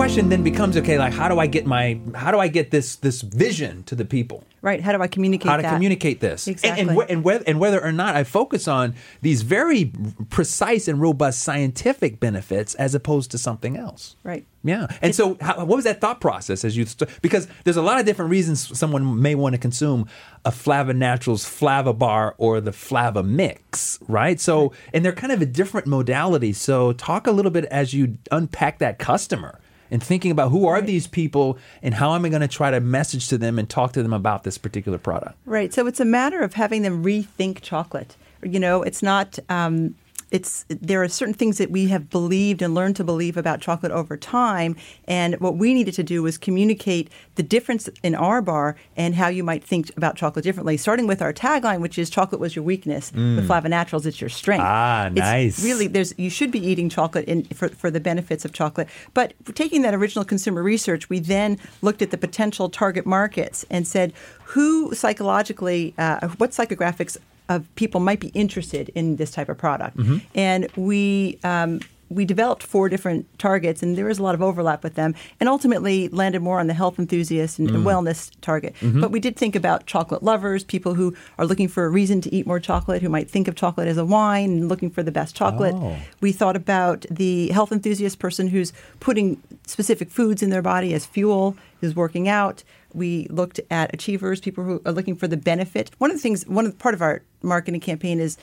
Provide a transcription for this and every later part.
Question then becomes okay, like how do I get my how do I get this this vision to the people? Right. How do I communicate how to that? communicate this Exactly. and, and, and, whether, and whether or not i focus on these very precise and robust scientific benefits as opposed to something else Right. yeah and so how, what was that thought process as you st- because there's a lot of different reasons someone may want to consume a flava naturals flava bar or the flava mix right so and they're kind of a different modality so talk a little bit as you unpack that customer and thinking about who are these people and how am I going to try to message to them and talk to them about this particular product. Right. So it's a matter of having them rethink chocolate. You know, it's not. Um, it's there are certain things that we have believed and learned to believe about chocolate over time, and what we needed to do was communicate the difference in our bar and how you might think about chocolate differently. Starting with our tagline, which is "Chocolate was your weakness, with Flava Naturals, it's your strength." Mm. Ah, It's nice. really, there's you should be eating chocolate in, for for the benefits of chocolate. But taking that original consumer research, we then looked at the potential target markets and said who psychologically, uh, what psychographics of people might be interested in this type of product, and we. Um, we developed four different targets, and there was a lot of overlap with them, and ultimately landed more on the health enthusiast and, and mm. wellness target. Mm-hmm. But we did think about chocolate lovers, people who are looking for a reason to eat more chocolate, who might think of chocolate as a wine and looking for the best chocolate. Oh. We thought about the health enthusiast person who's putting specific foods in their body as fuel, who's working out. We looked at achievers, people who are looking for the benefit. One of the things, one of the, part of our marketing campaign is.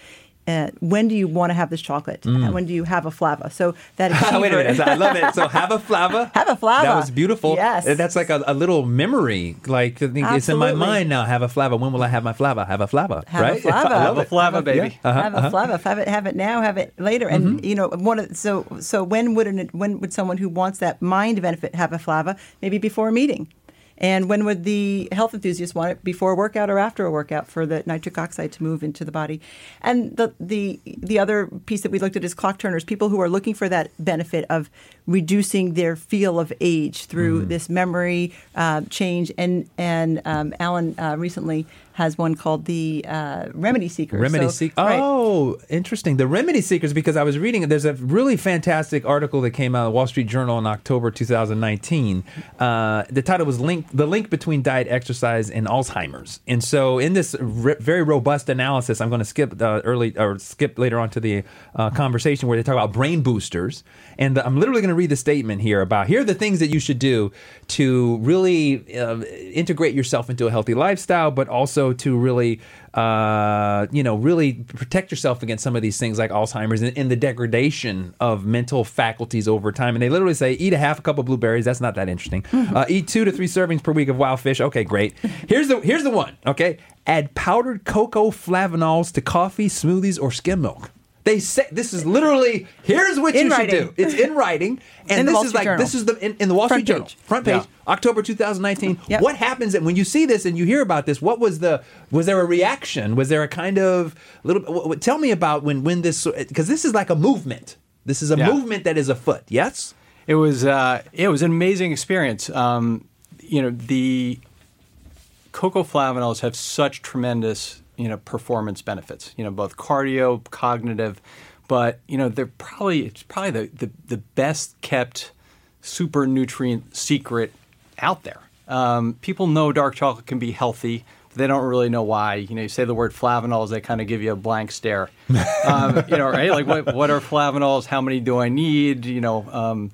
Uh, when do you want to have this chocolate? And when do you have a flava? So that achiever, Mm. Wait a minute, I love it. So have a flava. Have a flava. That was beautiful. Yes. that's like a, a little memory. Like I it's in my mind now. Have a flava. When will I have my flava? Have a flava. Have a right? flava. I love Have a it. flava, baby. Yeah. Uh-huh, have a flava. Have it. Have it now. Have it later. And you know, one of so so when would an, when would someone who wants that mind benefit have a flava? Maybe before a meeting. And when would the health enthusiast want it before a workout or after a workout for the nitric oxide to move into the body? And the the the other piece that we looked at is clock turners, people who are looking for that benefit of reducing their feel of age through this memory uh, change. And and um, Alan uh, recently has one called the uh, Remedy Seeker. Remedy So- Seekers. right. Oh, interesting. The Remedy Seekers, because I was reading it. There's a really fantastic article that came out of the Wall Street Journal in October 2019. Uh, the title was "Link: The Link Between Diet, Exercise, and Alzheimer's." And so, in this re- very robust analysis, I'm going to skip uh, early or skip later on to the uh, conversation where they talk about brain boosters. And the, I'm literally going to read the statement here about here are the things that you should do to really uh, integrate yourself into a healthy lifestyle, but also to really, uh, you know, really protect yourself against some of these things like Alzheimer's and, and the degradation of mental faculties over time. And they literally say, eat a half a cup of blueberries. That's not that interesting. uh, eat two to three servings per week of wild fish. Okay, great. Here's the here's the one. Okay, add powdered cocoa flavanols to coffee, smoothies, or skim milk. They say this is literally here's what In you writing. should do. It's in writing, and In this is like Journal. this is the in, in the Wall Front Street Journal front page, Yeah. October 2019. Yep. What happens that when you see this and you hear about this? What was the was there a reaction? Was there a kind of little? w- w- Tell me about when when this because this is like a movement. This is a Yeah. movement that is afoot. Yes. It was uh, it was an amazing experience. Um, you know, the cocoa flavanols have such tremendous you know performance benefits. You know, both cardio, cognitive, but you know they're probably it's probably the the, the best kept super nutrient secret out there. Um, people know dark chocolate can be healthy. But they don't really know why. You know, you say the word flavanols, they kind of give you a blank stare. um, you know, right? Like, what, what are flavanols? How many do I need? You know, um,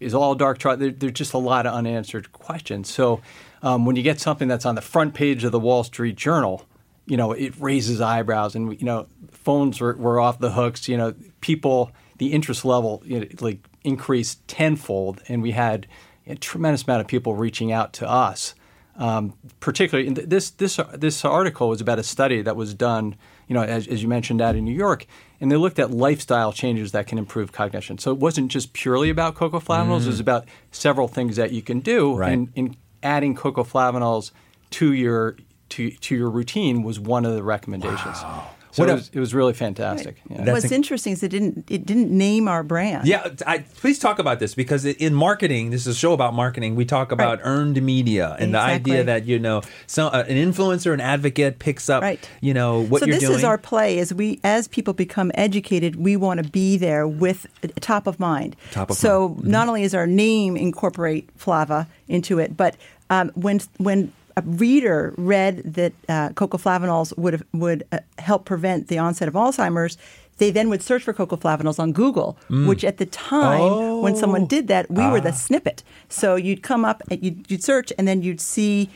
is all dark chocolate. There, there's just a lot of unanswered questions. So um, when you get something that's on the front page of the Wall Street Journal, you know, it raises eyebrows, and you know, phones were, were off the hooks. You know, people, the interest level, you know, like increased tenfold, and we had a tremendous amount of people reaching out to us. Um, particularly, th- this this this article was about a study that was done, you know, as, as you mentioned, out in New York, and they looked at lifestyle changes that can improve cognition. So it wasn't just purely about cocoa flavanols; it was about several things that you can do, Right. and, and adding cocoa flavanols to your to, to your routine was one of the recommendations. Wow. So What it was, it was really fantastic. Yeah. What's a- interesting is it didn't it didn't name our brand. Yeah, I, please talk about this because in marketing, this is a show about marketing. We talk about Right. earned media and the idea that you know, so uh, an influencer, an advocate picks up, Right. you know, what so you're this is our play as we as people become educated we want to be there with uh, top of mind Top of so mind. Mm-hmm. not only is our name incorporate flava into it but um, when when a reader read that uh, cocoflavanols would have, would uh, help prevent the onset of Alzheimer's, they then would search for cocoflavanols on Google, which at the time when someone Mm. Oh. did that, we were the Ah. snippet. So you'd come up, and you'd, you'd search, and then you'd see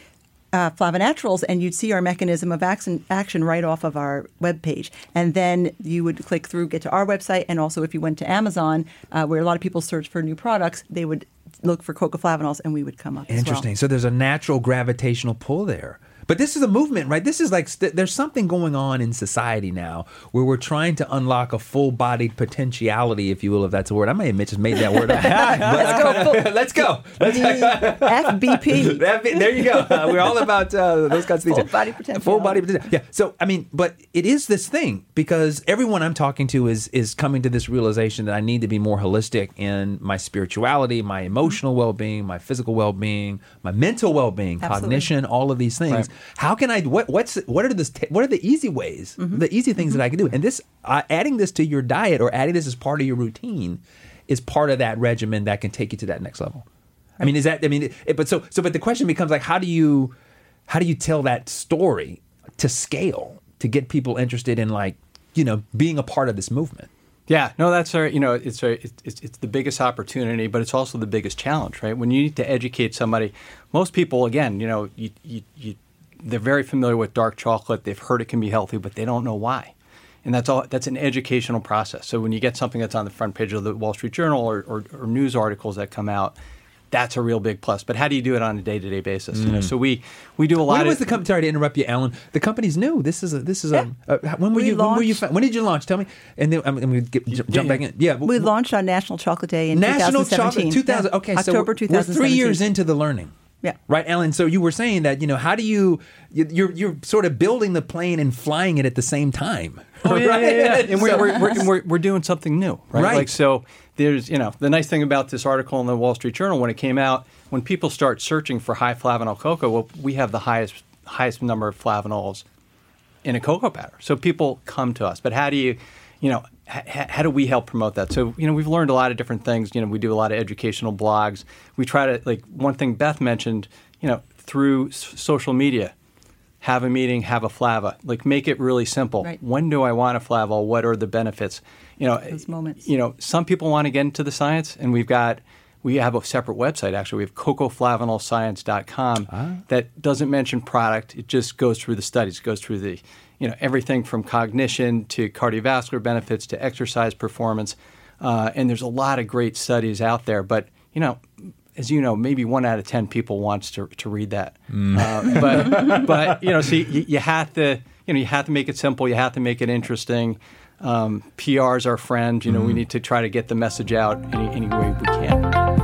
uh, Flavanaturals, and you'd see our mechanism of action, action right off of our webpage. And then you would click through, get to our website, and also if you went to Amazon, uh, where a lot of people search for new products, they would look for cocoflavanols, and we would come up. as well. Interesting. So there's a natural gravitational pull there. But this is a movement, right? This is like st- there's something going on in society now where we're trying to unlock a full-bodied potentiality, if you will, if that's a word. I may have just made that word up. Let's go. full- Let's go. Let's the FBP. There you go. Uh, we're all about uh, those kinds of things. Full body potentiality. Full body potential. Yeah. So I mean, but it is this thing because everyone I'm talking to is is coming to this realization that I need to be more holistic in my spirituality, my emotional well being, my physical well being, my mental well being, Absolutely. cognition, all of these things. Right. How can I? What what's what are the what are the easy ways, Mm-hmm. the easy things that I can do? And this uh, adding this to your diet or adding this as part of your routine is part of that regimen that can take you to that next level. I mean, is that? I mean, it, but so so. But the question becomes like, how do you, how do you tell that story to scale to get people interested in like, you know, being a part of this movement? Yeah, no, that's our, you know, it's, our, it's, it's it's the biggest opportunity, but it's also the biggest challenge, right? When you need to educate somebody, most people, again, you know, you, you, you, they're very familiar with dark chocolate. They've heard it can be healthy, but they don't know why. And that's all. That's an educational process. So when you get something that's on the front page of the Wall Street Journal or, or, or news articles that come out, that's a real big plus. But how do you do it on a day to day basis? You know, so we we do a lot When of was the company? Sorry to interrupt you, Alan. The company's new. This is a this is a. Uh, when were We you? When were you? launched- When did you launch? Tell me. And then I'm, I'm going to jump yeah. back in. Yeah, We launched on National Chocolate Day in National 2017. Chocolate 2000. Yeah. Okay, so October we're, 2017. we're three years into the learning. Yeah. Right, Alan. So you were saying that you know how do you you- you're you're sort of building the plane and flying it at the same time. Oh, yeah, right? yeah, yeah. And we're, we're, we're, we're, we're doing something new, right? Right. Like, so there's, you know, the nice thing about this article in the Wall Street Journal when it came out, when people start searching for high flavanol cocoa, well, we have the highest highest number of flavanols in a cocoa powder. So people come to us. But how do you, you know, h- how do we help promote that? So, you know, we've learned a lot of different things. You know, we do a lot of educational blogs. We try to, like, one thing Beth mentioned, you know, through s- social media, have a meeting, have a flava. Like, make it really simple. Right. When do I want a flavol? What are the benefits? You know, Those moments. You know, some people want to get into the science, and we've got we have a separate website actually. We have cocoflavanolscience.com that doesn't mention product. It just goes through the studies. It goes through the you know everything from cognition to cardiovascular benefits to exercise performance. Uh, and there's a lot of great studies out there, but you know. As you know, maybe one out of ten people wants to, to read that, uh, but but you know, see, you, you have to you know you have to make it simple. You have to make it interesting. Um, PR is our friend. You know, we need to try to get the message out any, any way we can.